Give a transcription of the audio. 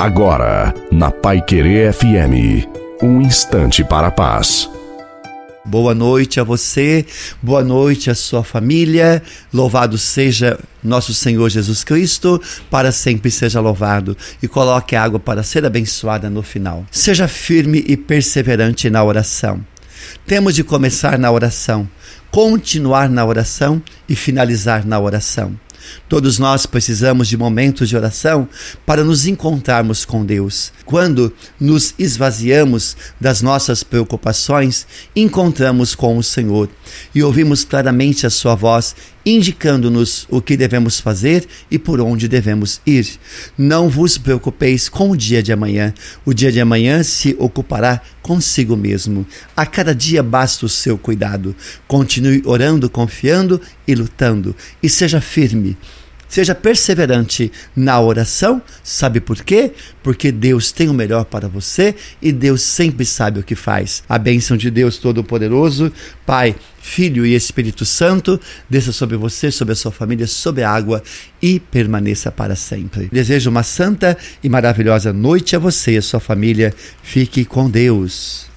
Agora, na Pai Querer FM, um instante para a paz. Boa noite a você, boa noite à sua família. Louvado seja nosso Senhor Jesus Cristo, para sempre seja louvado. E coloque a água para ser abençoada no final. Seja firme e perseverante na oração. Temos de começar na oração, continuar na oração e finalizar na oração. Todos nós precisamos de momentos de oração para nos encontrarmos com Deus. Quando nos esvaziamos das nossas preocupações, encontramos com o Senhor e ouvimos claramente a Sua voz indicando-nos o que devemos fazer e por onde devemos ir. Não vos preocupeis com o dia de amanhã. O dia de amanhã se ocupará consigo mesmo. A cada dia basta o seu cuidado. Continue orando, confiando e lutando. E seja firme. Seja perseverante na oração. Sabe por quê? Porque Deus tem o melhor para você e Deus sempre sabe o que faz. A bênção de Deus Todo-Poderoso, Pai, Filho e Espírito Santo, desça sobre você, sobre a sua família, sobre a água e permaneça para sempre. Desejo uma santa e maravilhosa noite a você e a sua família. Fique com Deus.